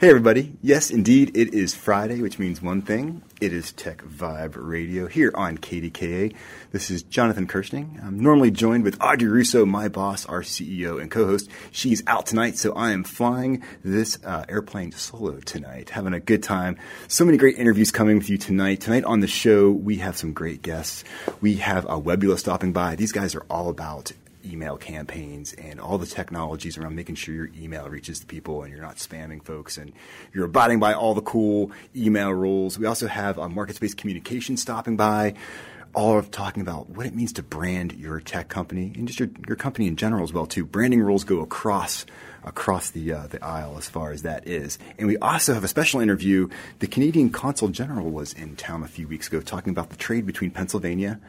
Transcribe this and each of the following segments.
Hey, everybody. Yes, indeed, it is Friday, which means one thing. It is Tech Vibe Radio here on KDKA. This is Jonathan Kersting. I'm normally joined with Audrey Russo, my boss, our CEO and co host. She's out tonight, so I am flying this uh, airplane solo tonight, having a good time. So many great interviews coming with you tonight. Tonight on the show, we have some great guests. We have a Webbula stopping by. These guys are all about email campaigns and all the technologies around making sure your email reaches the people and you're not spamming folks and you're abiding by all the cool email rules. We also have a market space communication stopping by, all of talking about what it means to brand your tech company and just your, your company in general as well too. Branding rules go across across the uh, the aisle as far as that is. And we also have a special interview. The Canadian Consul General was in town a few weeks ago talking about the trade between Pennsylvania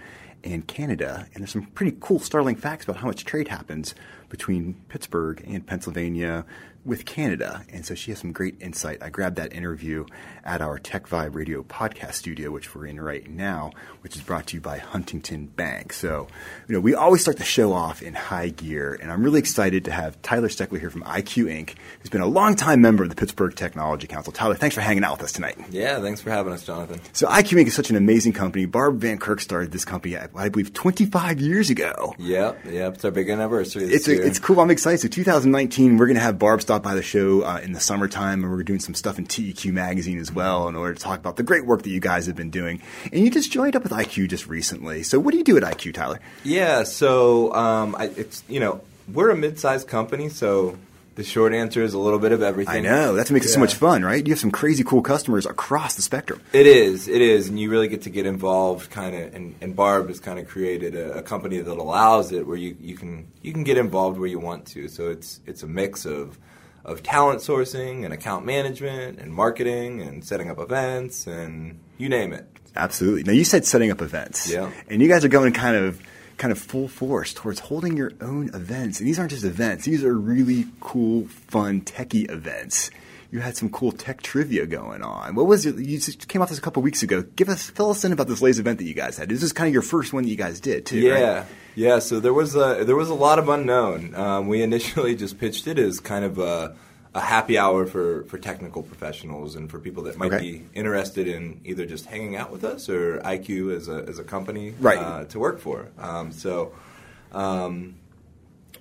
and Canada. And there's some pretty cool, startling facts about how much trade happens between Pittsburgh and Pennsylvania with Canada. And so she has some great insight. I grabbed that interview at our Tech Vibe Radio podcast studio, which we're in right now, which is brought to you by Huntington Bank. So, you know, we always start the show off in high gear, and I'm really excited to have Tyler Steckler here from IQ Inc., who's been a longtime member of the Pittsburgh Technology Council. Tyler, thanks for hanging out with us tonight. Yeah, thanks for having us, Jonathan. So, IQ Inc. is such an amazing company. Barb Van Kirk started this company, I believe, 25 years ago. Yep, yep. It's our big anniversary. It's, a, it's cool. I'm excited. So, 2019, we're going to have Barb by the show uh, in the summertime, and we're doing some stuff in TEQ magazine as well in order to talk about the great work that you guys have been doing. And you just joined up with IQ just recently. So, what do you do at IQ, Tyler? Yeah, so um, I, it's you know we're a mid-sized company, so the short answer is a little bit of everything. I know. That's what makes yeah. it so much fun, right? You have some crazy cool customers across the spectrum. It is. It is. And you really get to get involved kind of and, and Barb has kind of created a, a, company that allows it where you, you can you can get involved where you want to. So it's it's a mix of of talent sourcing and account management and marketing and setting up events and you name it. Absolutely. Now you said setting up events. Yeah. And you guys are going kind of kind of full force towards holding your own events. And these aren't just events, these are really cool, fun, techie events. You had some cool tech trivia going on. What was it? You just came off this a couple weeks ago. Give us, fill us in about this latest event that you guys had. This is kind of your first one that you guys did, too. Yeah, right? Yeah. So there was a there was a lot of unknown. Um, we initially just pitched it as kind of a a happy hour for, for technical professionals and for people that might okay. be interested in either just hanging out with us or IQ as a, as a company right. uh, to work for. Um, so, um,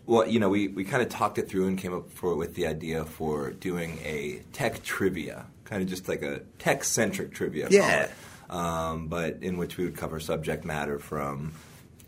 well, you know, we, we kind of talked it through and came up for, with the idea for doing a tech trivia, kind of just like a tech centric trivia. Yeah. Um, but in which we would cover subject matter from,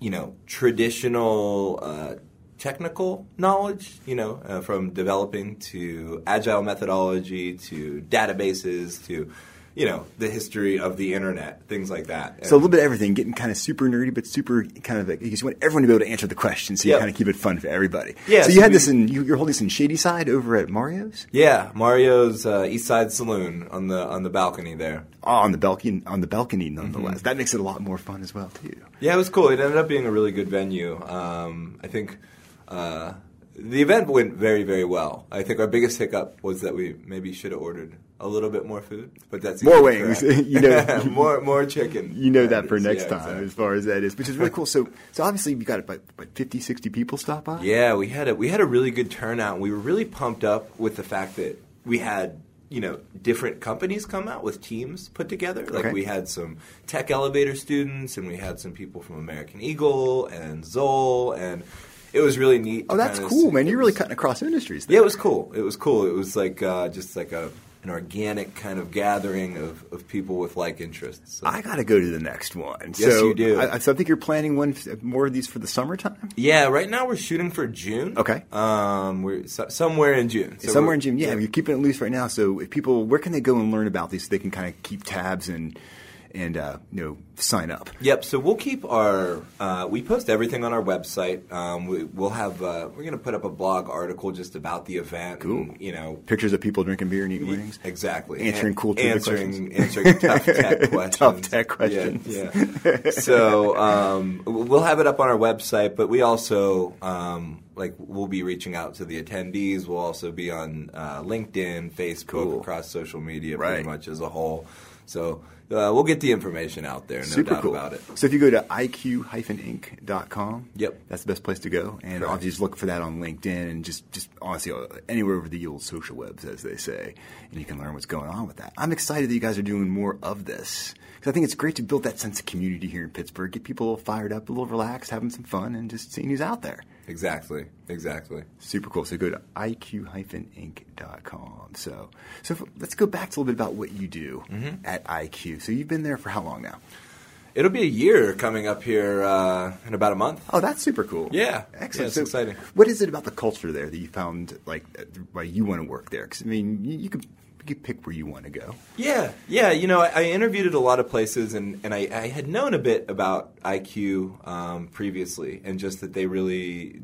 you know, traditional. Uh, technical knowledge, you know, uh, from developing to agile methodology to databases to, you know, the history of the internet, things like that. And so a little bit of everything, getting kind of super nerdy, but super kind of because you want everyone to be able to answer the question, so you yep. kind of keep it fun for everybody. Yeah. So, so you had we, this in you, are holding this in Shadyside over at Mario's. Yeah, Mario's uh, East Side Saloon on the on the balcony there. Oh, on the balcony, on the balcony, nonetheless. Mm-hmm. That makes it a lot more fun as well too. Yeah, it was cool. It ended up being a really good venue. Um, I think uh, the event went very, very well. I think our biggest hiccup was that we maybe should have ordered a little bit more food, but that's more wings. you know, more more chicken. You know that for next yeah, time, exactly. as far as that is, which is really cool. So, so obviously we got about, about 50, 60 people stop by. Yeah, we had a we had a really good turnout. We were really pumped up with the fact that we had you know different companies come out with teams put together. Like okay. we had some tech elevator students, and we had some people from American Eagle and Zoll and it was really neat. Oh, that's cool, man! You're really cutting across industries. There. Yeah, it was cool. It was cool. It was like uh, just like a an organic kind of gathering of, of people with like interests. So. I got to go to the next one. Yes, so you do. I, so I think you're planning one more of these for the summertime. Yeah, right now we're shooting for June. Okay, um, we're so, somewhere in June. So somewhere in June. Yeah, yeah, you're keeping it loose right now. So if people, where can they go and learn about these? So they can kind of keep tabs and and uh, you know sign up. Yep. So we'll keep our uh, we post everything on our website. Um, we, will have uh, we're going to put up a blog article just about the event. Cool. And, you know, pictures of people drinking beer and eating wings. Exactly. Answering and, cool answering answering tough tech questions. tough tech questions. Yeah. yeah. so um, we'll have it up on our website, but we also. Um, like we'll be reaching out to the attendees. We'll also be on uh, LinkedIn, Facebook, cool. across social media, right. pretty much as a whole. So uh, we'll get the information out there. No Super doubt cool. about it. So if you go to iq-inc.com, Yep. that's the best place to go. And Correct. obviously just look for that on LinkedIn and just, just honestly uh, anywhere over the old social webs, as they say, and you can learn what's going on with that. I'm excited that you guys are doing more of this because I think it's great to build that sense of community here in Pittsburgh, get people a little fired up, a little relaxed, having some fun, and just seeing who's out there. Exactly. Exactly. Super cool. So go to iq-inc.com. So, so let's go back to a little bit about what you do Mm-hmm. at IQ. So you've been there for how long now? It'll be a year coming up here uh, in about a month. Oh, that's super cool. Yeah. excellent. Yeah, So exciting. What is it about the culture there that you found like why you want to work there? Because I mean, you, you could you could pick where you want to go. Yeah, yeah. You know, I, I interviewed at a lot of places, and, and I, I had known a bit about IQ um, previously, and just that they really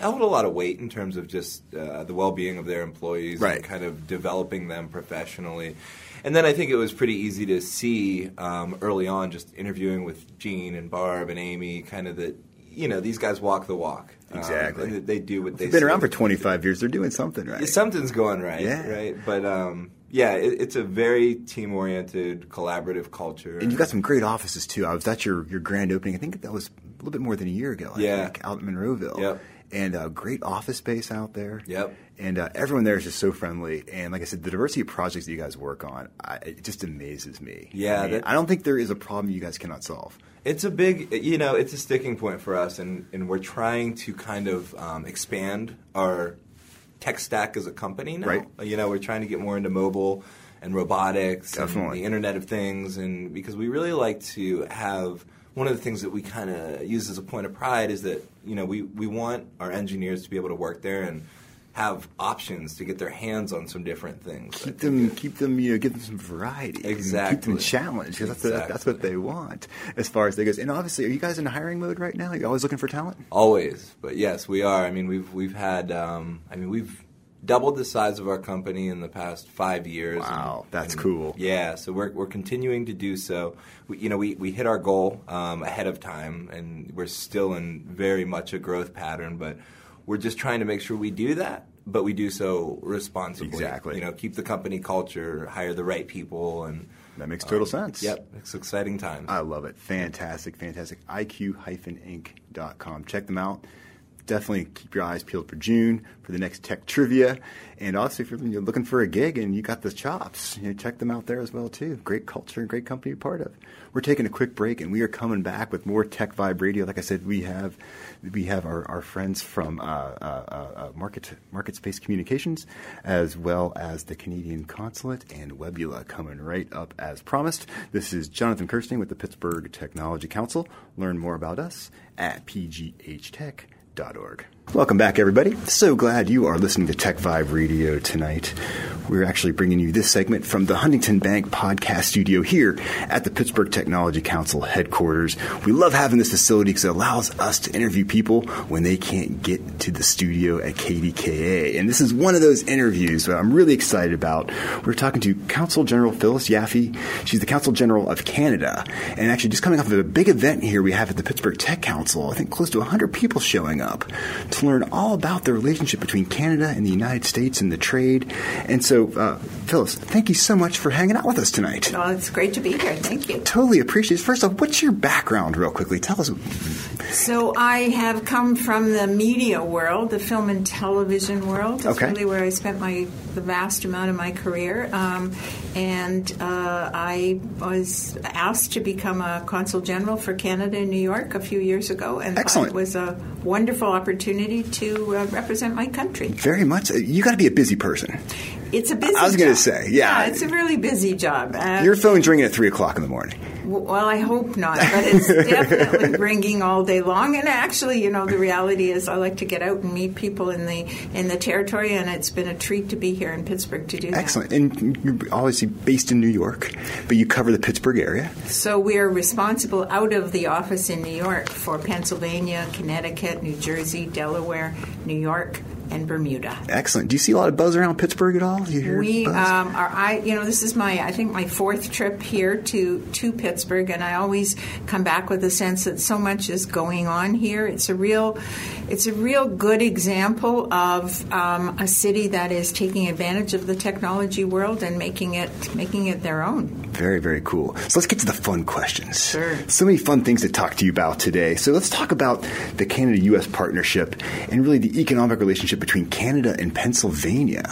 held a lot of weight in terms of just uh, the well-being of their employees Right. and kind of developing them professionally. And then I think it was pretty easy to see um, early on, just interviewing with Gene and Barb and Amy, kind of that you know these guys walk the walk. Um, Exactly. that they do what they. They've been around for 25 years. They're doing something right. Something's going right, Yeah. right? But um, yeah, it, it's a very team-oriented, collaborative culture. and you've got some great offices too. I was at your, your grand opening. I think that was a little bit more than a year ago. I Yeah. think, out in Monroeville. Yep. And uh, great office space out there. Yep. And uh, everyone there is just so friendly. And like I said, the diversity of projects that you guys work on, I, it just amazes me. Yeah, I, mean, that- I don't think there is a problem you guys cannot solve. It's a big, you know, it's a sticking point for us, and, and we're trying to kind of um, expand our tech stack as a company now. Right. You know, we're trying to get more into mobile and robotics and Definitely. the Internet of Things, and because we really like to have one of the things that we kind of use as a point of pride is that you know we, we want our engineers to be able to work there and have options to get their hands on some different things. keep them, keep them, you know, give them some variety. and Keep them challenged because that's, Exactly. that's what they want as far as they goes. And obviously, are you guys in hiring mode right now? Are you always looking for talent? Always, but yes, we are. I mean, we've we've had. Um, I mean, we've doubled the size of our company in the past five years. Wow, that's and- cool. Yeah, so we're we're continuing to do so. We, you know, we, we hit our goal um, ahead of time, and we're still in very much a growth pattern. But we're just trying to make sure we do that, but we do so responsibly. Exactly. You know, keep the company culture, hire the right people, and That makes total um, sense. Yep, it's exciting times. I love it. Fantastic, fantastic. IQ-Inc.com. Check them out. Definitely keep your eyes peeled for June for the next tech trivia. And also, if you're you're looking for a gig and you got the chops, you know, check them out there as well too. Great culture and great company to be part of. We're taking a quick break and we are coming back with more Tech Vibe Radio. Like I said, we have we have our, our friends from uh, uh, uh, uh, Market Market Space Communications, as well as the Canadian Consulate and Webbula coming right up as promised. This is Jonathan Kersting with the Pittsburgh Technology Council. Learn more about us at pghtech.org. Welcome back, everybody. So glad you are listening to Tech Vibe Radio tonight. We're actually bringing you this segment from the Huntington Bank podcast studio here at the Pittsburgh Technology Council headquarters. We love having this facility because it allows us to interview people when they can't get to the studio at KDKA. And this is one of those interviews that I'm really excited about. We're talking to Council General Phyllis Yaffe. She's the Council General of Canada. And actually, just coming off of a big event here we have at the Pittsburgh Tech Council, I think close to 100 people showing up to learn all about the relationship between Canada and the United States and the trade. And so, uh, Phyllis, thank you so much for hanging out with us tonight. Well, it's great to be here. Thank you. Totally appreciate it. First off, what's your background, real quickly? Tell us. So, I have come from the media world, the film and television world. That's Okay. really where I spent my the vast amount of my career. Um, and uh, I was asked to become a consul general for Canada in New York a few years ago, and Excellent. it was a wonderful opportunity to uh, represent my country. Very much. You got to be a busy person. It's a busy. Job. I was gonna say, yeah. it's a really busy job. Uh, Your phone's ringing at three o'clock in the morning. Well, I hope not, but it's definitely ringing all day long. And actually, you know, the reality is, I like to get out and meet people in the in the territory, and it's been a treat to be here in Pittsburgh to do that. Excellent. And you're obviously based in New York, but you cover the Pittsburgh area. So we are responsible out of the office in New York for Pennsylvania, Connecticut, New Jersey, Delaware, New York, and Bermuda. Excellent. Do you see a lot of buzz around Pittsburgh at all? Do you hear We buzz? um, are. I you know this is my I think my fourth trip here to to Pittsburgh, and I always come back with a sense that so much is going on here. It's a real it's a real good example of um, a city that is taking advantage of the technology world and making it making it their own. Very, very cool. So let's get to the fun questions. Sure. So many fun things to talk to you about today. So let's talk about the Canada US partnership and really the economic relationship between Canada and Pennsylvania.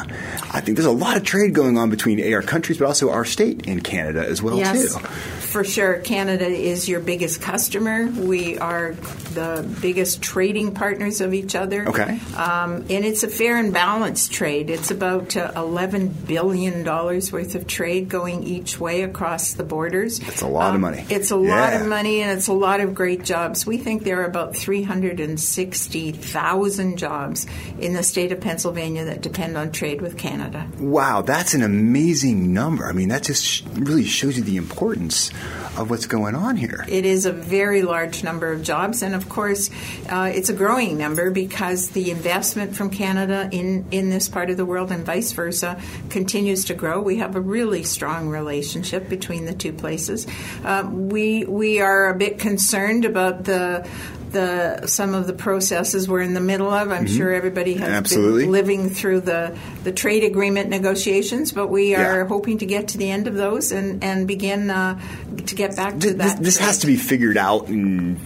I think there's a lot of trade going on between our countries, but also our state and Canada as well, Yes, too. for sure. Canada is your biggest customer. We are the biggest trading partners of each other. Okay. Um, and it's a fair and balanced trade. It's about uh, $11 billion worth of trade going each way across the borders. That's a lot of Um, money. It's a lot Yeah. of money and it's a lot of great jobs. We think there are about 360,000 jobs in the state of Pennsylvania that depend on trade with Canada. Wow, that's an amazing number. I mean, that just sh- really shows you the importance of what's going on here. It is a very large number of jobs, and of course, uh, it's a growing number because the investment from Canada in, in this part of the world and vice versa continues to grow. We have a really strong relationship between the two places. Uh, we we are a bit concerned about the. The some of the processes we're in the middle of. I'm sure everybody has Mm-hmm. Absolutely. been living through the, the trade agreement negotiations, but we are Yeah. hoping to get to the end of those and and begin uh, to get back to Th- that. This, this has to be figured out and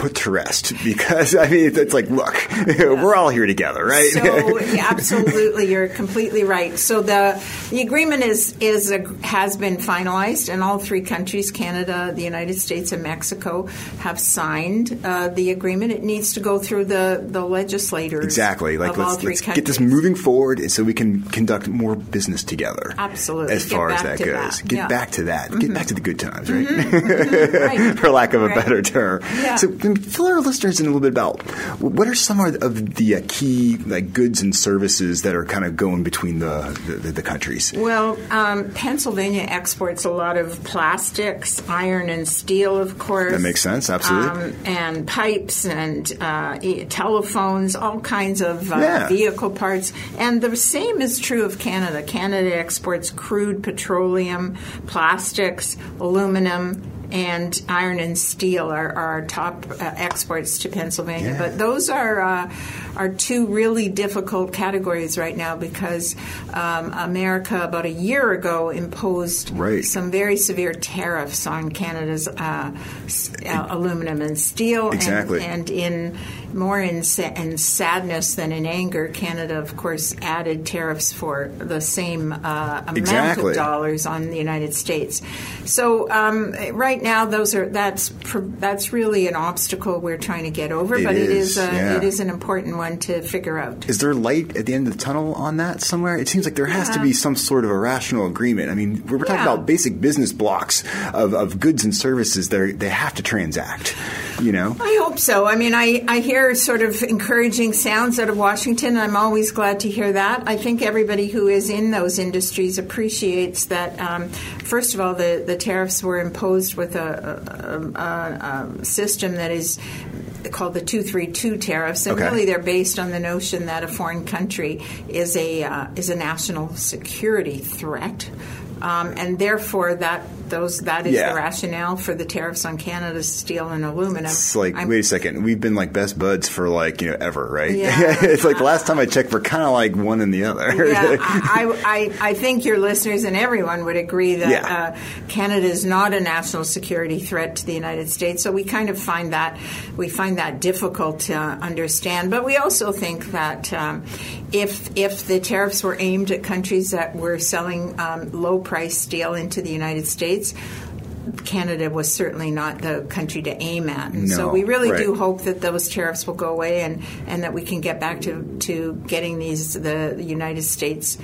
put to rest because I mean it's, like look we're all here together right So absolutely, you're completely right. So the the agreement is is a, has been finalized, and all three countries, Canada, the United States, and Mexico, have signed uh, the agreement. It needs to go through the the legislators. exactly like let's, three let's get this moving forward so we can conduct more business together Absolutely. as Get far as that goes that. get Yeah. Mm-hmm. back to that get back to the good times right Right. for lack of a Right. better term Yeah. so fill our listeners in a little bit about what are some of the uh, key like goods and services that are kind of going between the the, the countries Well, um, Pennsylvania exports a lot of plastics, iron and steel, of course. That makes sense, absolutely. Um, and pipes and uh, telephones, all kinds of uh, Yeah. vehicle parts. And the same is true of Canada. Canada exports crude petroleum, plastics, aluminum. And iron and steel are, are our top uh, exports to Pennsylvania, Yeah. but those are uh, are two really difficult categories right now because um, America about a year ago imposed Right. some very severe tariffs on Canada's uh, s- uh, aluminum and steel. Exactly. And, and in more in, sa- in sadness than in anger, Canada, of course, added tariffs for the same uh, amount Exactly. of dollars on the United States. So um, right now, those are that's pr- that's really an obstacle we're trying to get over. It but it is, is uh, yeah. it is an important one to figure out. Is there light at the end of the tunnel on that somewhere? It seems like there has to be some sort of a rational agreement. I mean, we're, we're talking Yeah. about basic business blocks of, of goods and services that are, they have to transact. You know, I hope so. I mean, I, I hear sort of encouraging sounds out of Washington. I'm always glad to hear that. I think everybody who is in those industries appreciates that, um, first of all, the, the tariffs were imposed with a, a, a, a system that is called the 232 tariffs and Okay. really they're based on the notion that a foreign country is a uh, is a national security threat um, and therefore that those that is Yeah. the rationale for the tariffs on Canada's steel and aluminum it's like, I'm- wait a second, we've been like best buds for like, you know, ever, right? Yeah. it's like the last time I checked, we're kind of like one and the other. yeah, I, I, I think your listeners and everyone would agree that Yeah. uh, Canada is not a national security threat to the United States. So we kind of find that we find that difficult to understand. But we also think that um, if if the tariffs were aimed at countries that were selling um, low price steel into the United States. Canada was certainly not the country to aim at. And so we really right. do hope that those tariffs will go away and, and that we can get back to, to getting these the United States,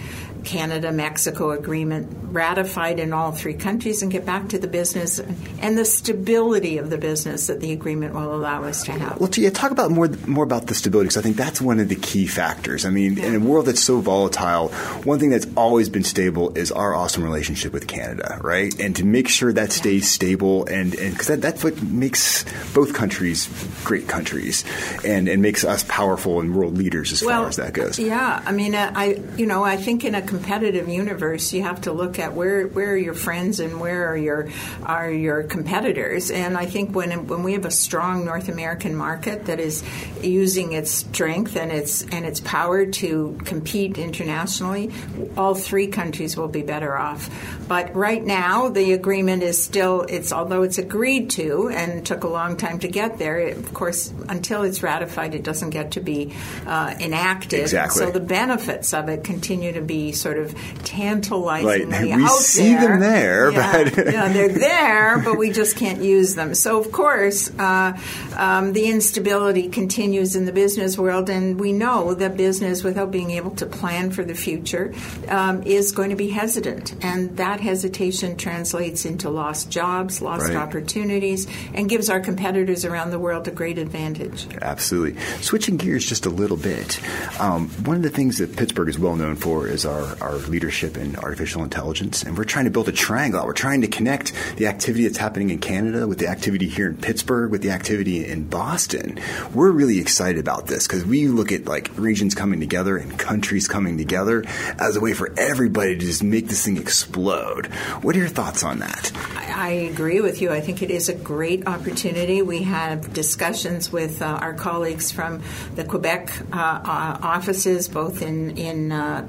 Canada, Mexico agreement ratified in all three countries and get back to the business and the stability of the business that the agreement will allow us to have. Well, yeah, talk about more more about the stability because I think that's one of the key factors. I mean, in a world that's so volatile, one thing that's always been stable is our awesome relationship with Canada, right? And to make sure that stays stay stable, and because that, that's what makes both countries great countries, and and makes us powerful and world leaders as well, far as that goes. Yeah, I mean, I you know I think in a competitive universe you have to look at where where are your friends and where are your are your competitors, and I think when when we have a strong North American market that is using its strength and its and its power to compete internationally, all three countries will be better off. But right now, the agreement is still it's although it's agreed to and took a long time to get there. It, of course, until it's ratified, it doesn't get to be uh, enacted. Exactly. So the benefits of it continue to be sort of tantalizingly right. We out see there. them there, yeah, but yeah, they're there, but we just can't use them. So of course, uh, um, the instability continues in the business world, and we know that business, without being able to plan for the future, um, is going to be hesitant, and that hesitation translates into lost jobs, lost Right. opportunities, and gives our competitors around the world a great advantage. Absolutely. Switching gears just a little bit, um, one of the things that Pittsburgh is well known for is our, our leadership in artificial intelligence. And we're trying to build a triangle. We're trying to connect the activity that's happening in Canada with the activity here in Pittsburgh, with the activity in Boston. We're really excited about this because we look at like regions coming together and countries coming together as a way for everybody to just make this thing explode. What are your thoughts on that? I agree with you. I think it is a great opportunity. We have discussions with uh, our colleagues from the Quebec uh, uh, offices, both in in uh,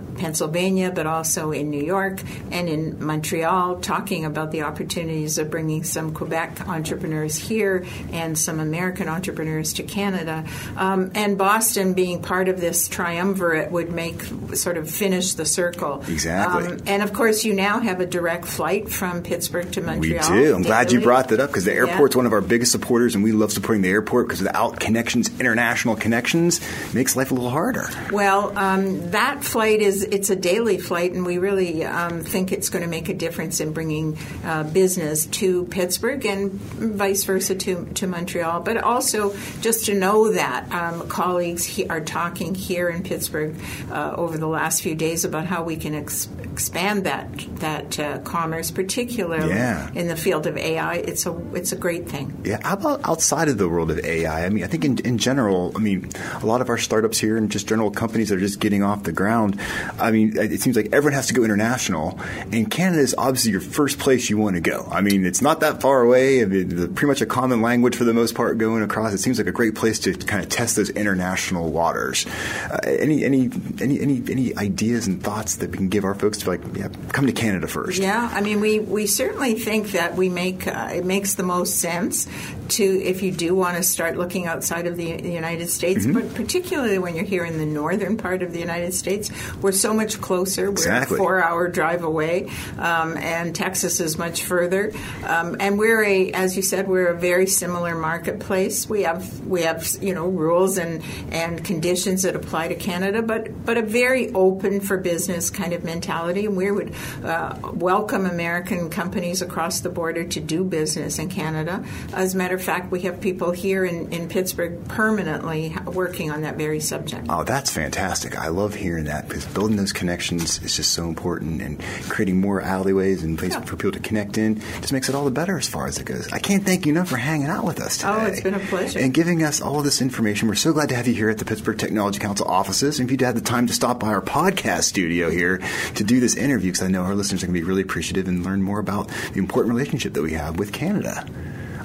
Pennsylvania, but also in New York and in Montreal, talking about the opportunities of bringing some Quebec entrepreneurs here and some American entrepreneurs to Canada. Um, and Boston being part of this triumvirate would make sort of finish the circle. Exactly. Um, and of course, you now have a direct flight from Pittsburgh to Montreal. We do. I'm glad you brought that up because the Yeah. airport's one of our biggest supporters, and we love supporting the airport because without connections, international connections, makes life a little harder. Well, um, that flight is it's a daily flight, and we really um, think it's going to make a difference in bringing uh, business to Pittsburgh and vice versa to, to Montreal. But also just to know that um, colleagues he, are talking here in Pittsburgh uh, over the last few days about how we can ex- expand that that uh, commerce, particularly Yeah. in the field of AI. It's a it's a great thing. Yeah, how about outside of the world of AI? I mean, I think in, in general, I mean, a lot of our startups here and just general companies that are just getting off the ground. I mean, it seems like everyone has to go international, and Canada is obviously your first place you want to go. I mean, it's not that far away. I mean, pretty much a common language for the most part going across. It seems like a great place to kind of test those international waters. Uh, any, any, any, any, any ideas and thoughts that we can give our folks to like, yeah, come to Canada first? Yeah, I mean, we, we certainly think that we make uh, it makes the most sense to if you do want to start looking outside of the, the United States, Mm-hmm. but particularly when you're here in the northern part of the United States, we're so much closer. We're Exactly. a four-hour drive away, um, and Texas is much further. Um, and we're a, as you said, we're a very similar marketplace. We have we have you know rules and and conditions that apply to Canada, but but a very open for business kind of mentality. And we would uh, welcome American companies across the border to do business in Canada. As a matter of fact, we have people here in, in Pittsburgh permanently working on that very subject. Oh, that's fantastic. I love hearing that because building those connections is just so important and creating more alleyways and places Yeah. for people to connect in just makes it all the better as far as it goes. I can't thank you enough for hanging out with us today. Oh, it's been a pleasure. And giving us all this information. We're so glad to have you here at the Pittsburgh Technology Council offices. And if you'd had the time to stop by our podcast studio here to do this interview, because I know our listeners are going to be really appreciative and learn more about the important relationship that we have with Canada.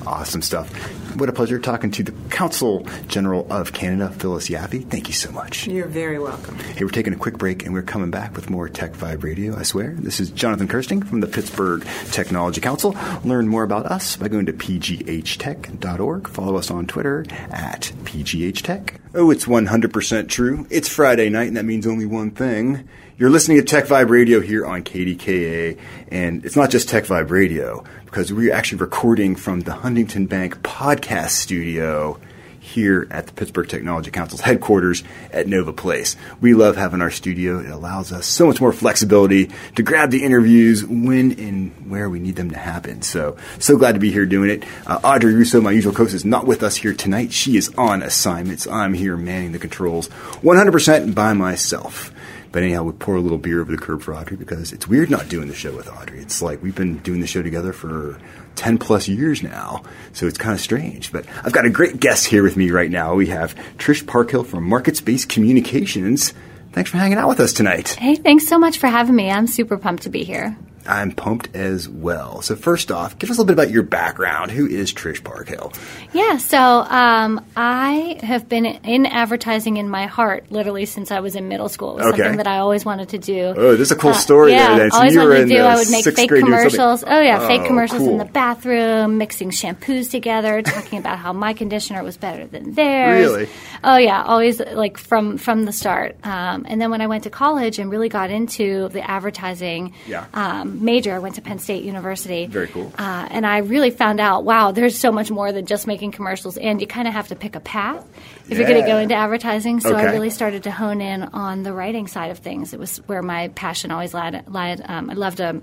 Awesome stuff. What a pleasure talking to the Council General of Canada, Phyllis Yaffe. Thank you so much. You're very welcome. Hey, we're taking a quick break and we're coming back with more Tech Vibe Radio, I swear. This is Jonathan Kersting from the Pittsburgh Technology Council. Learn more about us by going to pghtech.org. Follow us on Twitter at pghtech. Oh, it's 100% true. It's Friday night, and that means only one thing. You're listening to Tech Vibe Radio here on KDKA, and it's not just Tech Vibe Radio, because we're actually recording from the Huntington Bank podcast studio here at the Pittsburgh Technology Council's headquarters at Nova Place. We love having our studio. It allows us so much more flexibility to grab the interviews when and where we need them to happen. So, so glad to be here doing it. Uh, Audrey Russo, my usual co host, is not with us here tonight. She is on assignment. So I'm here manning the controls 100% by myself. But anyhow, we pour a little beer over the curb for Audrey because it's weird not doing the show with Audrey. It's like we've been doing the show together for 10 plus years now, so it's kind of strange. But I've got a great guest here with me right now. We have Trish Parkhill from Market Space Communications. Thanks for hanging out with us tonight. Hey, thanks so much for having me. I'm super pumped to be here. I'm pumped as well. So first off, give us a little bit about your background. Who is Trish Parkhill? Yeah, so um, I have been in advertising in my heart literally since I was in middle school. It was Okay. something that I always wanted to do. Oh, this is a cool Uh, story yeah, there. So always you wanted to do. I would make fake grade doing something- commercials. Oh yeah, fake Oh, commercials in the bathroom, mixing shampoos together, talking about how my conditioner was better than theirs. Really? Oh yeah, always like from from the start. Um, and then when I went to college and really got into the advertising Yeah. um, major, I went to Penn State University. Very cool. Uh, and I really found out, wow, there's so much more than just making commercials, and you kind of have to pick a path if you're going to go into advertising. So I really started to hone in on the writing side of things. It was where my passion always lied. lied. Um, I loved to.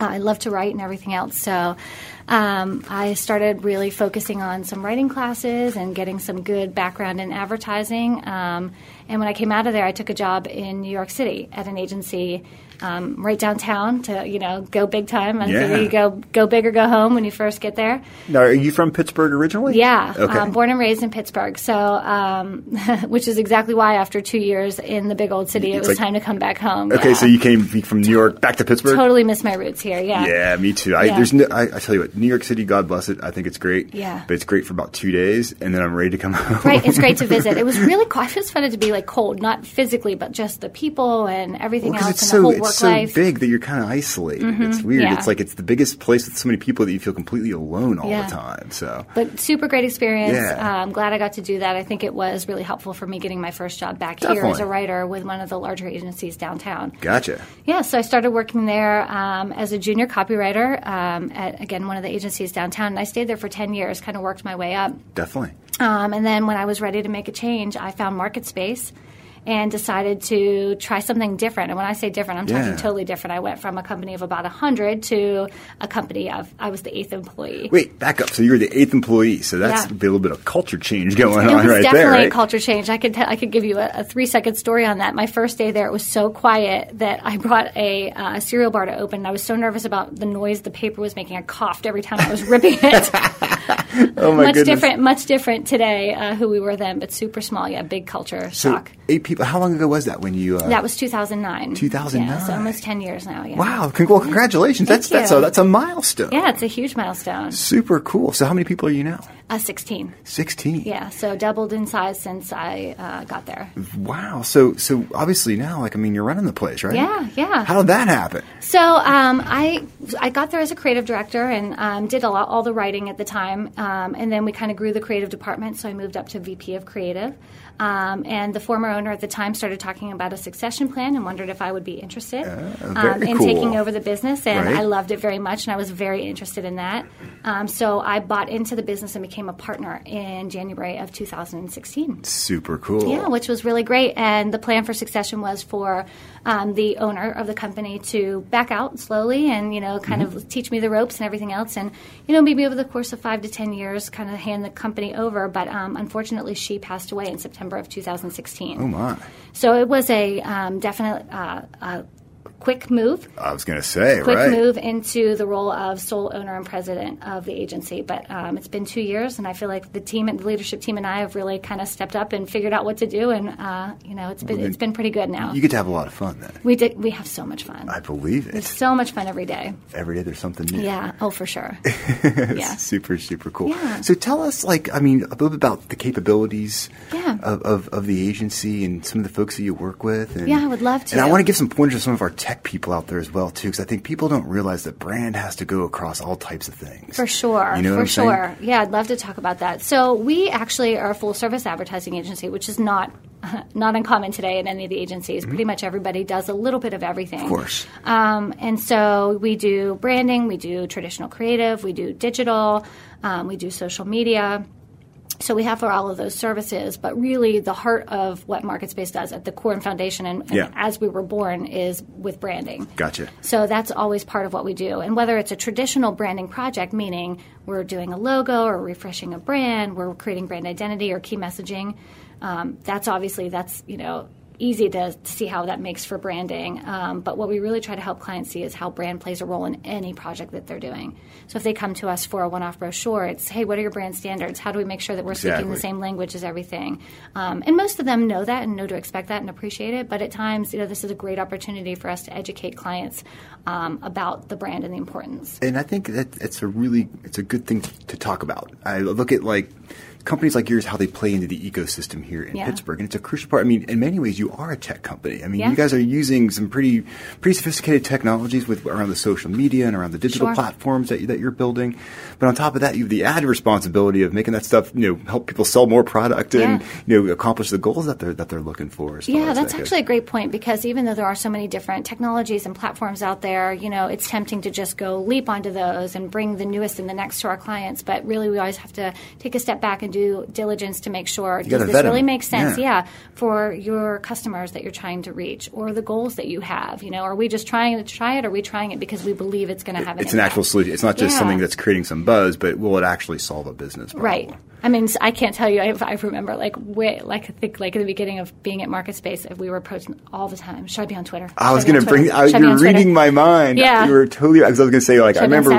Uh, I love to write and everything else. So um, I started really focusing on some writing classes and getting some good background in advertising. Um, and when I came out of there, I took a job in New York City at an agency um, right downtown to you know go big time. I Yeah. you go go big or go home when you first get there. Now, are you from Pittsburgh originally? Yeah, Okay. um, born and raised in Pittsburgh. So, um, which is exactly why after two years in the big old city, it was like- time to come back home. Okay, yeah. so you came from New York back to Pittsburgh. totally miss my roots here. Yeah. Yeah, me too. I, Yeah. there's no, I, I tell you what, New York City, God bless it. I think it's great. Yeah. But it's great for about two days, and then I'm ready to come home. Right, it's great to visit. It was really cool. I just found it to be like cold, not physically, but just the people and everything Well, else it's and the so whole work it's so life. Mm-hmm. big that you're kind of isolated. It's weird. yeah. It's like it's the biggest place with so many people that you feel completely alone all Yeah. the time. So But super great experience. Yeah. I'm glad I got to do that. I think it was really helpful for me getting my first job back here as a writer with one of the larger agencies downtown. gotcha. Yeah, so I started working there um, as a junior copywriter um, at, again, one of the agencies downtown. And I stayed there for 10 years, kind of worked my way up. Definitely. Um, and then when I was ready to make a change, I found Market Space and decided to try something different. And when I say different, I'm Yeah. talking totally different. I went from a company of about 100 to a company of, I was the eighth employee. Wait, back up. So you were the eighth employee. So that's Yeah. a little bit of culture change going It on was right definitely there, right? a culture change. I could tell, I could give you a, a three second story on that. My first day there, it was so quiet that I brought a uh, cereal bar to open. And I was so nervous about the noise the paper was making. I coughed every time I was ripping it. oh my much goodness. different, much different today uh, who we were then, but super small. Yeah, big culture So shock. eight people. How long ago was that when you? Uh, That was 2009. 2009. Yeah, so almost 10 years now. Yeah. wow. Well, congratulations. Thank that's that's you. a that's a milestone. Yeah, it's a huge milestone. Super cool. So how many people are you now? Uh, 16. Sixteen. Yeah, so doubled in size since I uh, got there. Wow. So so obviously now, like I mean, you're running the place, right? Yeah, yeah. How did that happen? So um, I I got there as a creative director and um, did a lot, all the writing at the time, um, and then we kind of grew the creative department. So I moved up to VP of creative, um, and the former owner at the time started talking about a succession plan and wondered if I would be interested very um, in cool. taking over the business, and Right. I loved it very much, and I was very interested in that. Um, so I bought into the business and became a partner in January of 2016. Super cool. Yeah, which was really great. And the plan for succession was for um, the owner of the company to back out slowly and, you know, kind Mm-hmm. of teach me the ropes and everything else. And, you know, maybe over the course of five to 10 years, kind of hand the company over. But um, unfortunately, she passed away in September of 2016. Oh my. So it was a um, definite uh, uh, quick move I was gonna say quick right. move into the role of sole owner and president of the agency. But um, it's been two years, and I feel like the team and the leadership team and I have really kind of stepped up and figured out what to do. And uh, you know, it's been it's been pretty good now. You get to have a lot of fun then. we did we have so much fun. I believe it. It's so much fun every day. Every day there's something new. Yeah. Oh, for sure. yeah. Super, super cool. Yeah. So tell us, like, I mean, a little bit about the capabilities Yeah. of, of, of the agency and some of the folks that you work with. And, Yeah, I would love to. And I want to give some pointers to some of our tech people out there as well, too, because I think people don't realize that brand has to go across all types of things. For sure. You know for I'm saying? sure. Yeah, I'd love to talk about that. So we actually are a full service advertising agency, which is not not uncommon today in any of the agencies. Pretty much everybody does a little bit of everything. Mm-hmm. Of course. Um, and so we do branding, we do traditional creative, we do digital, um, we do social media. So we have for all of those services, but really the heart of what MarketSpace does at the core and foundation, and, and Yeah. as we were born, is with branding. Gotcha. So that's always part of what we do. And whether it's a traditional branding project, meaning we're doing a logo or refreshing a brand, we're creating brand identity or key messaging, um, that's obviously that's you know easy to, see how that makes for branding. Um, but what we really try to help clients see is how brand plays a role in any project that they're doing. So if they come to us for a one-off brochure, it's hey, what are your brand standards? How do we make sure that we're speaking the same language as everything? Um, and most of them know that and know to expect that and appreciate it. But at times, you know, this is a great opportunity for us to educate clients um, about the brand and the importance. And I think that it's a really it's a good thing to talk about. I look at like companies like yours how they play into the ecosystem here in Yeah. Pittsburgh, and it's a crucial part. I mean, in many ways, you are a tech company. I mean, Yeah. you guys are using some pretty pretty sophisticated technologies with around the social media and around the digital Sure. platforms that you, that you're building. But on top of that, you have the added responsibility of making that stuff you know help people sell more product and Yeah. you know accomplish the goals that they're that they're looking for. Yeah, that's that goes. actually a great point because even though there are so many different technologies and platforms out there, you know, it's tempting to just go leap onto those and bring the newest and the next to our clients. But really, we always have to take a step back and do diligence to make sure does this really make sense? Yeah. Yeah. for your customers that you're trying to reach or the goals that you have. You know, are we just trying to try it? Or are we trying it because we believe it's going to have an It's an actual solution. It's not just Yeah. something that's creating some buzz, but will it actually solve a business problem? Right. I mean, I can't tell you. I, I remember, like, way, like I think, like at the beginning of being at MarketSpace, we were posting all the time. Should I be on Twitter? I was going to bring. I, Should you're reading my mind. Yeah. you were totally. Because I was going to say, like, I Should I remember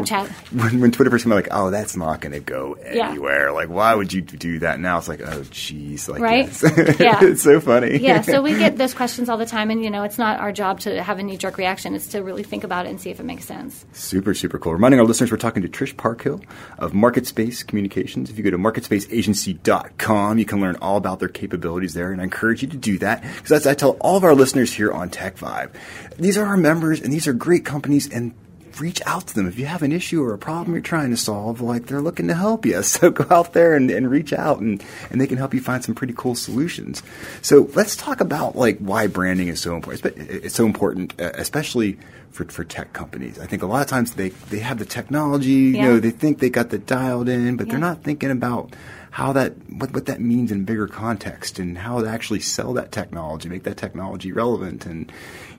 when, when Twitter first came out, like, oh, that's not going to go Yeah. anywhere. Like, why would you do that? Now it's like, oh, jeez, like, Right? yes. Yeah. it's so funny. yeah, so we get those questions all the time, and you know, it's not our job to have a knee jerk reaction. It's to really think about it and see if it makes sense. Super, super cool. Reminding our listeners, we're talking to Trish Parkhill of MarketSpace Communications. If you go to marketspaceagency.com, you can learn all about their capabilities there, and I encourage you to do that because I tell all of our listeners here on Tech Vibe, these are our members, and these are great companies, and reach out to them if you have an issue or a problem you're trying to solve. Like they're looking to help you, so go out there and, and reach out, and and they can help you find some pretty cool solutions. So let's talk about like why branding is so important. It's- so important, especially for, for tech companies. I think a lot of times they, they have the technology, you know, they think they got the dialed in, but they're not thinking about how that what, what that means in bigger context and how to actually sell that technology, make that technology relevant and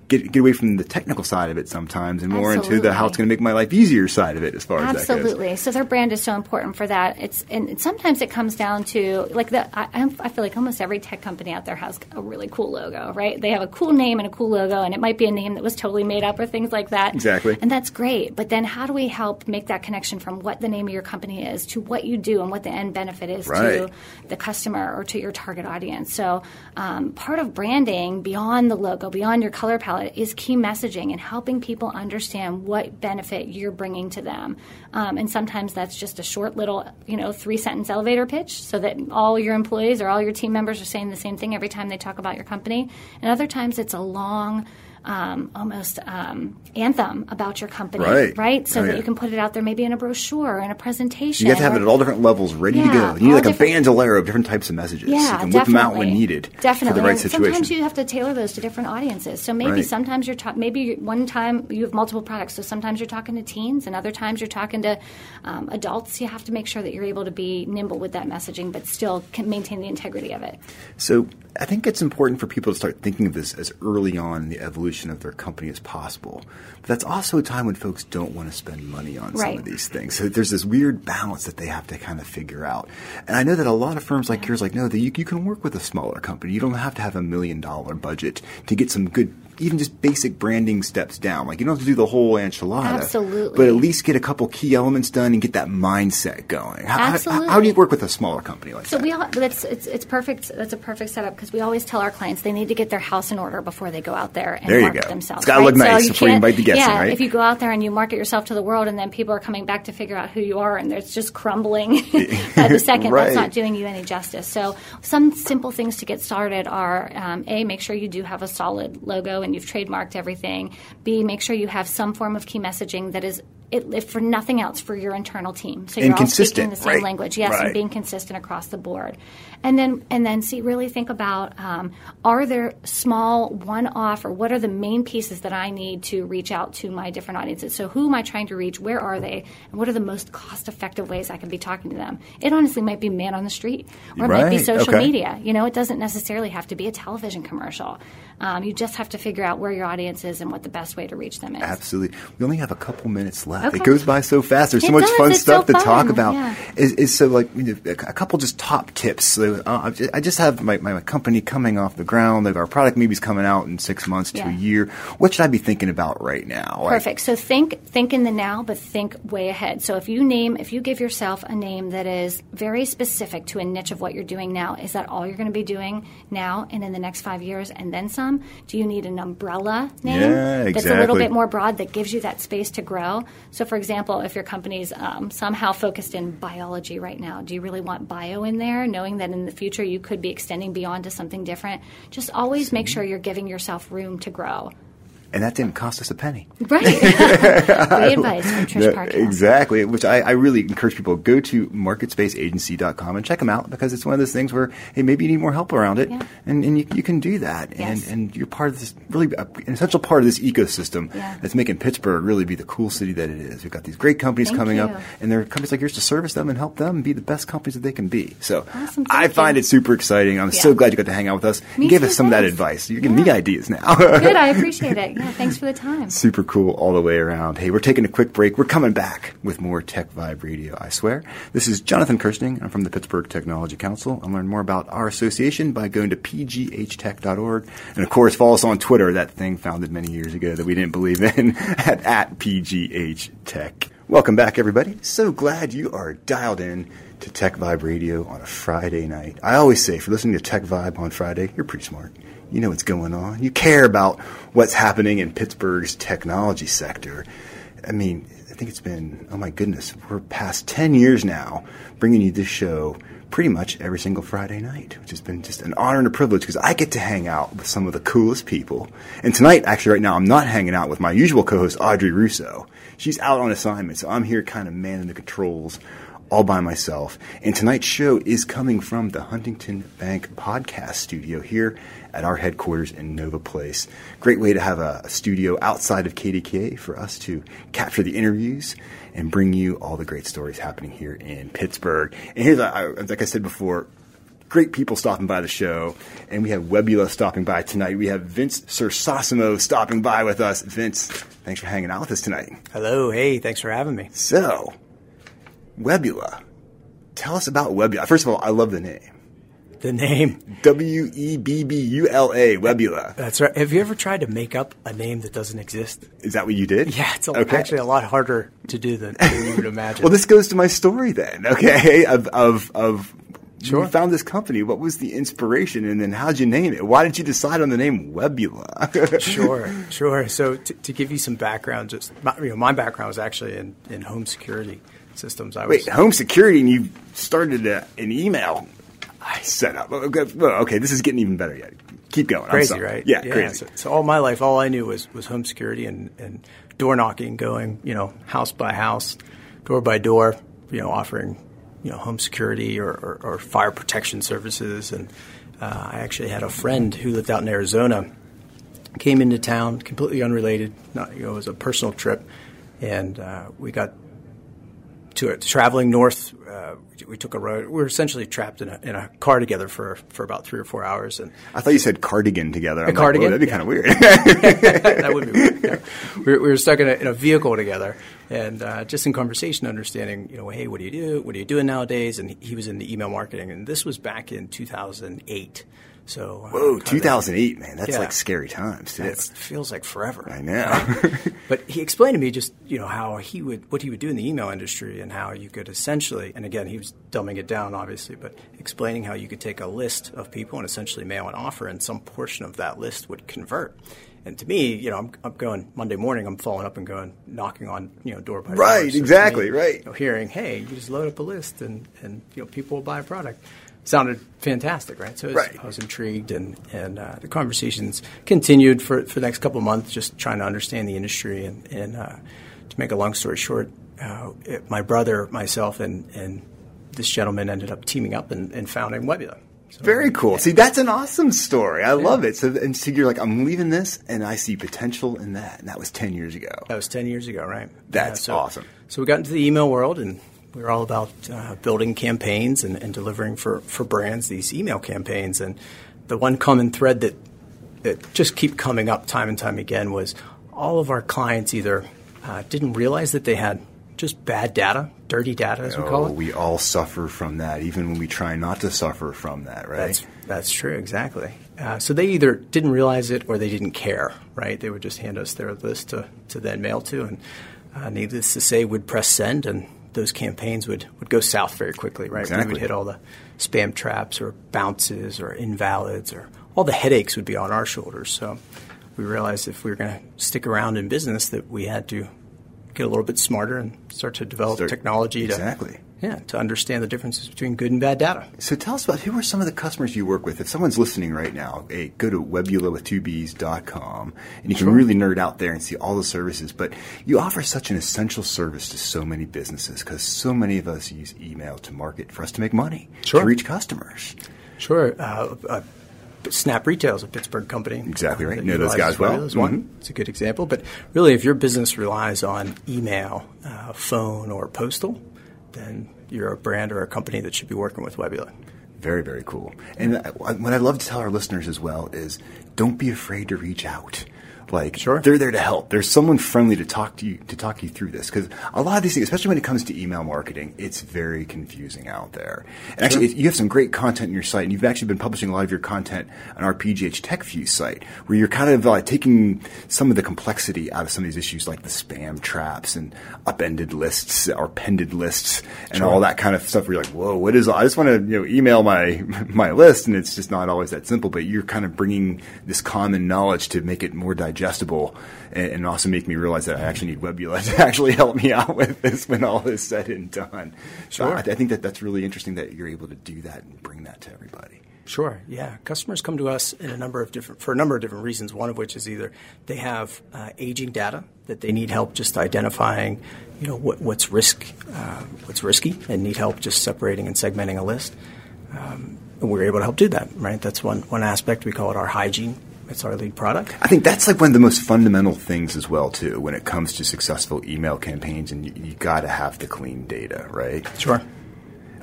get get away from the technical side of it sometimes and more into the how it's going to make my life easier side of it as far as that goes. Absolutely. So their brand is so important for that. It's and sometimes it comes down to like the I, I feel like almost every tech company out there has a really cool logo, right? They have a cool name and a cool logo, and it might be a name that was totally made up or things like that. Exactly. And that's great. But then how do we help make that connection from what the name of your company is to what you do and what the end benefit is Right. to the customer or to your target audience? So um, part of branding beyond the logo, beyond your color palette, is key messaging and helping people understand what benefit you're bringing to them. Um, and sometimes that's just a short little, you know, three sentence elevator pitch so that all your employees or all your team members are saying the same thing every time they talk about your company. And other times it's a long, um, almost um, anthem about your company, Right. So Oh, that yeah. you can put it out there maybe in a brochure or in a presentation. You have to have or- it at all different levels ready to go. You need like a bandolero of different types of messages. Yeah, you can whip definitely. them out when needed Definitely. for the right. Sometimes you have to tailor those to different audiences. So maybe Right. sometimes you're ta- maybe one time you have multiple products. So sometimes you're talking to teens, and other times you're talking to um, adults. You have to make sure that you're able to be nimble with that messaging, but still can maintain the integrity of it. So I think it's important for people to start thinking of this as early on in the evolution of their company as possible. But that's also a time when folks don't want to spend money on some of these things. So there's this weird balance that they have to kind of figure out. And I know that a lot of firms like yours, like, no, that you, you can work with a smaller company. You don't have to have a million dollar budget to get some good, even just basic branding steps down. Like you don't have to do the whole enchilada. Absolutely. But at least get a couple key elements done and get that mindset going. How, how- Absolutely. how do you work with a smaller company like So that? we all, that's it's, it's perfect. That's a perfect setup because we always tell our clients they need to get their house in order before they go out there and There you market go. themselves. It's gotta look right? nice before you can't- invite the guests in, Yeah, right? if you go out there and you market yourself to the world, and then people are coming back to figure out who you are, and it's just crumbling by the second, Right. that's not doing you any justice. So some simple things to get started are um, a make sure you do have a solid logo and you've trademarked everything. B make sure you have some form of key messaging that is. It, if for nothing else, for your internal team, so you're all consistent, speaking the same right. language, yes, Right. and being consistent across the board and then and then see really think about um, are there small one-off or what are the main pieces that i need to reach out to my different audiences so who am i trying to reach where are they and what are the most cost-effective ways i can be talking to them it honestly might be man on the street or it might be social okay. media you know it doesn't necessarily have to be a television commercial um, you just have to figure out where your audience is and what the best way to reach them is Absolutely. We only have a couple minutes left. Left. Okay. It goes by so fast. There's so much does. fun It's stuff so to talk about. Yeah. Is, is so like you know, a couple just top tips. So, uh, I just have my, my company coming off the ground. Like our product maybe is coming out in six months to Yeah. a year. What should I be thinking about right now? Like, Perfect. So think think in the now, but think way ahead. So if you name, if you give yourself a name that is very specific to a niche of what you're doing now, is that all you're going to be doing now and in the next five years and then some? Do you need an umbrella name Yeah, that's a little bit more broad that gives you that space to grow? So, for example, if your company's um, somehow focused in biology right now, do you really want bio in there, knowing that in the future you could be extending beyond to something different? Just always make sure you're giving yourself room to grow. And that didn't cost us a penny. Right. Great advice from Trish Parkhill. exactly. Which I, I really encourage people go to marketspaceagency.com and check them out because it's one of those things where hey maybe you need more help around it Yeah. and, and you, you can do that Yes. and and you're part of this really an essential part of this ecosystem Yeah. that's making Pittsburgh really be the cool city that it is. We've got these great companies Thank coming up and there are companies like yours to service them and help them be the best companies that they can be. So Awesome. I find you. it super exciting. I'm Yeah. so glad you got to hang out with us Me and give us some of that advice. You're giving me ideas now. Good. I appreciate it. Yeah. Thanks for the time. Super cool all the way around. Hey, we're taking a quick break. We're coming back with more Tech Vibe Radio, I swear. This is Jonathan Kersting. I'm from the Pittsburgh Technology Council. I'll learn more about our association by going to pghtech.org. And of course, follow us on Twitter, that thing founded many years ago that we didn't believe in, at, at pghtech. Welcome back, everybody. So glad you are dialed in to Tech Vibe Radio on a Friday night. I always say, if you're listening to Tech Vibe on Friday, you're pretty smart. You know what's going on. You care about what's happening in Pittsburgh's technology sector. I mean, I think it's been, oh my goodness, we're past 10 years now bringing you this show pretty much every single Friday night, which has been just an honor and a privilege because I get to hang out with some of the coolest people. And tonight, actually, right now, I'm not hanging out with my usual co host, Audrey Russo. She's out on assignment, so I'm here kind of manning the controls all by myself. And tonight's show is coming from the Huntington Bank podcast studio here at our headquarters in Nova Place. Great way to have a, studio outside of KDKA for us to capture the interviews and bring you all the great stories happening here in Pittsburgh. And here's, I, like I said before, great people stopping by the show. And we have Webbula stopping by tonight. We have Vince Cersosimo stopping by with us. Vince, thanks for hanging out with us tonight. Hello, hey, thanks for having me. So, Webbula. Tell us about Webbula. First of all, I love the name. The name. W E B B U L A, Webbula. That's right. Have you ever tried to make up a name that doesn't exist? Is that what you did? Yeah, it's a, Okay. actually a lot harder to do than, than you would imagine. Well, this goes to my story then, okay? Of, of, of Sure. you found this company. What was the inspiration, and then how'd you name it? Why did you decide on the name Webbula? sure, sure. So to, to give you some background, just my, you know, my background was actually in, in home security systems. I was Wait, home security, and you started a, an email setup. Oh, okay, well, okay, this is getting even better yet. Keep going. I'm crazy, right? Yeah, crazy. So, so all my life, all I knew was was home security and, and door knocking, going you know house by house, door by door, you know offering you know home security or, or, or fire protection services. And uh, I actually had a friend who lived out in Arizona, came into town, completely unrelated. Not you know it was a personal trip, and uh, we got to it, traveling north. Uh, we took a road. We were essentially trapped in a, in a car together for for about three or four hours, and I thought you said cardigan together. I'm like, cardigan? that'd be Yeah. kind of weird. that would be weird. Yeah. We, were, we were stuck in a, in a vehicle together, and uh, just in conversation, understanding, you know, hey, what do you do? What are you doing nowadays? And he, he was in the email marketing, and this was back in 2008. So, uh, Whoa, kind of- 2008, man. That's Yeah. like scary times, too. That feels like forever. I know. But he explained to me just you know how he would what he would do in the email industry and how you could essentially and again he was dumbing it down obviously but explaining how you could take a list of people and essentially mail an offer and some portion of that list would convert. And to me, you know, I'm, I'm going Monday morning. I'm following up and going knocking on you know door by door. Right, So exactly, me, right. You know, hearing, hey, you just load up a list and and you know people will buy a product. Sounded fantastic, right? So I was, Right. I was intrigued, and and uh, the conversations continued for for the next couple of months, just trying to understand the industry. And and uh, to make a long story short, uh, it, my brother, myself, and and this gentleman ended up teaming up and, and founding Webbula. So, Very cool. See, that's an awesome story. I love it. So, and so you're like, I'm leaving this, and I see potential in that. And that was 10 years ago. That was 10 years ago, right? That's so, awesome. So we got into the email world and we were all about uh, building campaigns and, and delivering for, for brands these email campaigns. And the one common thread that, that just keep coming up time and time again was all of our clients either uh, didn't realize that they had just bad data, dirty data, as we call Oh, it. we all suffer from that, even when we try not to suffer from that, right? That's that's true, exactly. Uh, so they either didn't realize it or they didn't care, right? They would just hand us their list to, to then mail to, and uh, needless to say, would press send, and those campaigns would, would go south very quickly, right? We would hit all the spam traps or bounces or invalids, or all the headaches would be on our shoulders. So we realized if we were going to stick around in business, that we had to get a little bit smarter and start to develop Start- technology to Exactly. Yeah to understand the differences between good and bad data. So tell us about who are some of the customers you work with. If someone's listening right now, hey, go to webbula with two B's.com and you can really nerd out there and see all the services. But you offer such an essential service to so many businesses because so many of us use email to market for us to make money, Sure. to reach customers. Sure. Uh, uh, Snap Retail is a Pittsburgh company. Exactly right. Know those guys well. As one. It's a good example. But really, if your business relies on email, uh, phone, or postal, then you're a brand or a company that should be working with Webbula. Very, very cool. And what I would love to tell our listeners as well is don't be afraid to reach out. Like Sure. they're there to help. There's someone friendly to talk to you to talk you through this because a lot of these things, especially when it comes to email marketing, it's very confusing out there. And actually, you have some great content in your site, and you've actually been publishing a lot of your content on our PGH TechView site, where you're kind of uh, taking some of the complexity out of some of these issues, like the spam traps and upended lists or pended lists and all that kind of stuff. Where you're like, whoa, what is? I just want to you know email my my list, and it's just not always that simple. But you're kind of bringing this common knowledge to make it more digestible, and, and also make me realize that I actually need Webbula to actually help me out with this when all is said and done. So I, I think that that's really interesting that you're able to do that and bring that to everybody. Sure. Yeah. Customers come to us in a number of different for a number of different reasons. One of which is either they have uh, aging data that they need help just identifying, you know, what, what's risk, uh, what's risky, and need help just separating and segmenting a list. Um, and we're able to help do that. Right. That's one one aspect. We call it our hygiene. It's our lead product. I think that's like one of the most fundamental things as well too when it comes to successful email campaigns, and you, you got to have the clean data, right? Sure.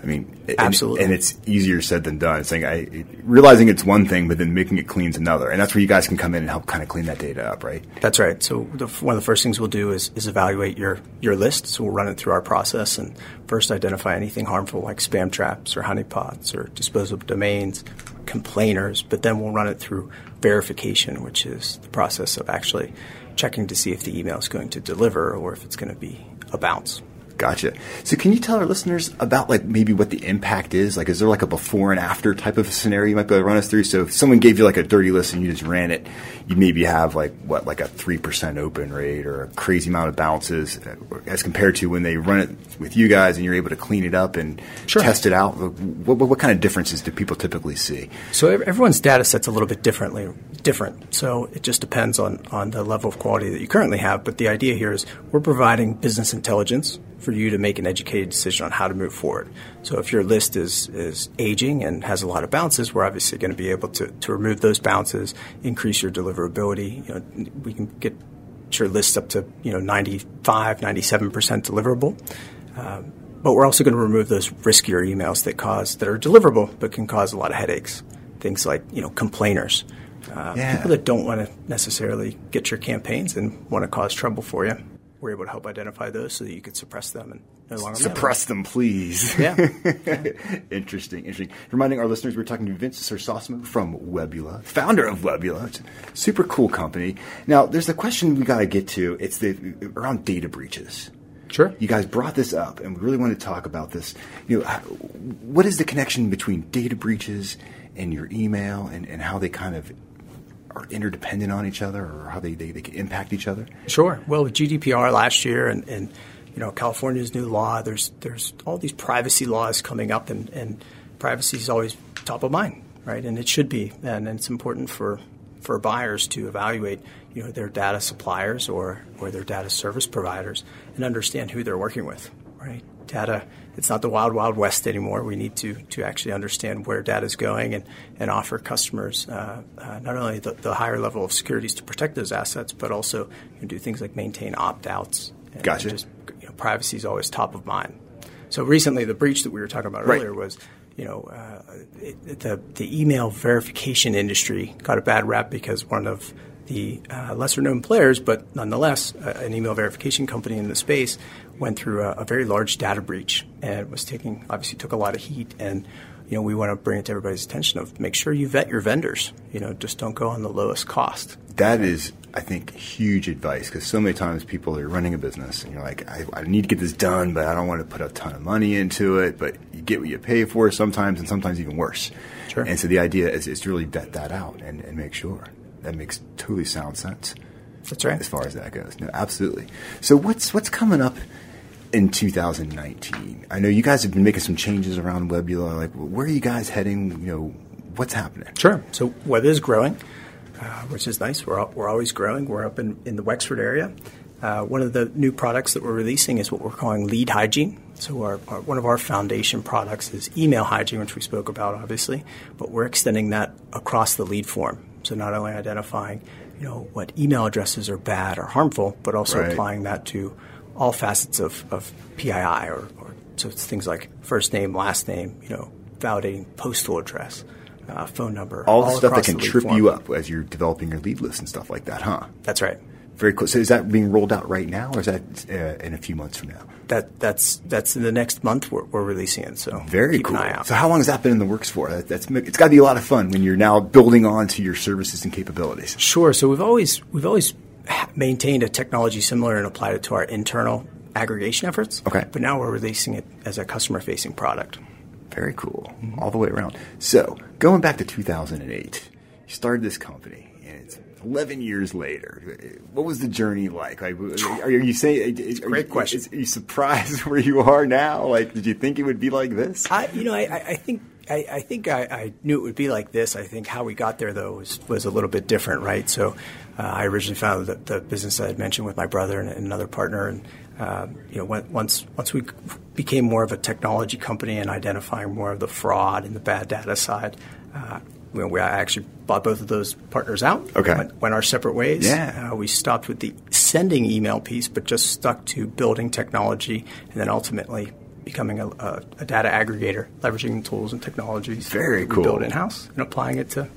I mean, Absolutely. and it's easier said than done. It's saying I realizing it's one thing, but then making it clean is another, and that's where you guys can come in and help kind of clean that data up, right? That's right. So the, one of the first things we'll do is, is evaluate your, your list. So we'll run it through our process and first identify anything harmful like spam traps or honeypots or disposable domains, complainers. But then we'll run it through verification, which is the process of actually checking to see if the email is going to deliver or if it's going to be a bounce. Gotcha. So can you tell our listeners about like maybe what the impact is? Like, is there like a before and after type of scenario you might be able to run us through? So if someone gave you like a dirty list and you just ran it, you maybe have like what, like a 3% open rate or a crazy amount of bounces uh, as compared to when they run it with you guys and you're able to clean it up and Sure. test it out. What, what, what kind of differences do people typically see? So everyone's data set's a little bit differently different. So it just depends on, on the level of quality that you currently have. But the idea here is we're providing business intelligence for you to make an educated decision on how to move forward. So if your list is, is aging and has a lot of bounces, we're obviously going to be able to, to remove those bounces, increase your deliverability. You know, we can get your list up to you know 95, 97 percent deliverable. Um, but we're also going to remove those riskier emails that cause that are deliverable but can cause a lot of headaches. Things like you know complainers, uh, Yeah. people that don't want to necessarily get your campaigns and want to cause trouble for you. We're able to help identify those so that you could suppress them and no longer. Suppress them, please. Yeah. interesting, interesting. Reminding our listeners, we're talking to Vince Cersosimo from Webbula, founder of Webbula. It's a super cool company. Now, there's a question we got to get to. It's the around data breaches. Sure. You guys brought this up, and we really want to talk about this. You know, what is the connection between data breaches and your email, and, and how they kind of are interdependent on each other, or how they, they, they can impact each other? Sure. Well, with GDPR last year and, and you know California's new law, there's there's all these privacy laws coming up, and, and privacy is always top of mind, right? And it should be, and, it's important for for buyers to evaluate you know their data suppliers or or their data service providers and understand who they're working with, right? Data. It's not the wild, wild west anymore. We need to, to actually understand where data is going and, and offer customers uh, uh, not only the, the higher level of securities to protect those assets, but also you know, do things like maintain opt outs. Gotcha. Just you know, privacy is always top of mind. So recently, the breach that we were talking about Right. earlier was, you know, uh, it, it- the the email verification industry got a bad rap because one of the uh, lesser known players, but nonetheless, uh, an email verification company in the space went through a, a, very large data breach and was taking, obviously, took a lot of heat. And, you know, we want to bring it to everybody's attention of make sure you vet your vendors. You know, just don't go on the lowest cost. That is, I think, huge advice because so many times people are running a business and you're like, I, I need to get this done, but I don't want to put a ton of money into it. But you get what you pay for sometimes, and sometimes even worse. Sure. And so the idea is, is to really vet that out and, and make sure that makes totally sound sense. That's right. As far as that goes, no, absolutely. So what's what's coming up in 2019? I know you guys have been making some changes around Webbula. Like, where are you guys heading? You know, what's happening? Sure. So Web is growing, uh, which is nice. We're we're always growing. We're up in, in the Wexford area. Uh, one of the new products that we're releasing is what we're calling lead hygiene. So our, our, one of our foundation products is email hygiene, which we spoke about, obviously, but we're extending that across the lead form. So not only identifying, you know, what email addresses are bad or harmful, but also right. applying that to all facets of, of PII or, or so it's things like first name, last name, you know, validating postal address, uh, phone number, all, all the stuff that can trip form. you up as you're developing your lead list and stuff like that, huh? That's right. Very cool. So is that being rolled out right now, or is that uh, in a few months from now? That that's that's in the next month we're, we're releasing it. So very cool. An eye out. So how long has that been in the works for? That, that's it's got to be a lot of fun when you're now building on to your services and capabilities. Sure. So we've always we've always maintained a technology similar and applied it to our internal aggregation efforts. Okay. But now we're releasing it as a customer facing product. Very cool. Mm-hmm. All the way around. So going back to 2008, you started this company. 11 years later, what was the journey like? Like, are you saying? Great question. Are you surprised where you are now? Like, did you think it would be like this? I, you know, I, I think I, I, think I, I, knew it would be like this. I think how we got there, though, was, was a little bit different, right? So uh, I originally founded the, the, business I had mentioned with my brother and, and another partner. And, uh, you know, once, once we became more of a technology company and identifying more of the fraud and the bad data side, uh, we, we actually bought both of those partners out. Okay. Went, went our separate ways. Yeah. Uh, we stopped with the sending email piece, but just stuck to building technology and then ultimately becoming a, a, a data aggregator, leveraging the tools and technologies Very that cool. we build in house and applying it to,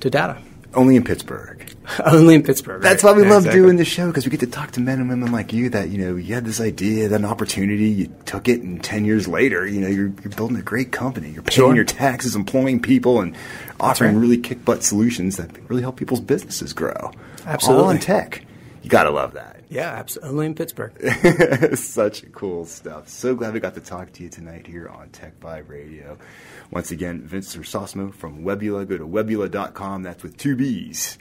to data. Only in Pittsburgh. Only in Pittsburgh. That's right? why we yeah, love exactly. doing the show because we get to talk to men and women like you that you know you had this idea, that an opportunity, you took it, and ten years later, you know you're, you're building a great company. You're paying Sure. your taxes, employing people, and offering right. really kick butt solutions that really help people's businesses grow. Absolutely. all in tech. You gotta love that. Yeah, absolutely. Only in Pittsburgh. Such cool stuff. So glad we got to talk to you tonight here on Tech Vibe Radio. Once again, Vince Sosmo from Webbula. Go to webbula.com. That's with two B's.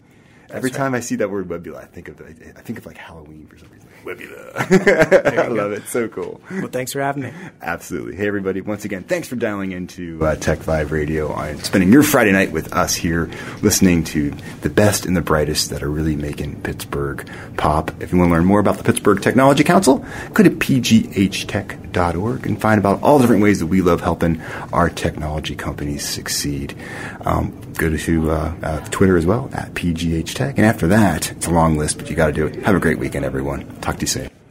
Every right. time I see that word Webbula, I think of I think of like Halloween for some reason. Webbula. I love it. So cool. well, thanks for having me. Absolutely. Hey, everybody. Once again, thanks for dialing into uh, Tech Vibe Radio and spending your Friday night with us here, listening to the best and the brightest that are really making Pittsburgh pop. If you want to learn more about the Pittsburgh Technology Council, go to pghtech.org and find about all the different ways that we love helping our technology companies succeed. Um, go to uh, uh, Twitter as well, at pghtech. And after that, it's a long list, but you got to do it. Have a great weekend, everyone. Talk soon.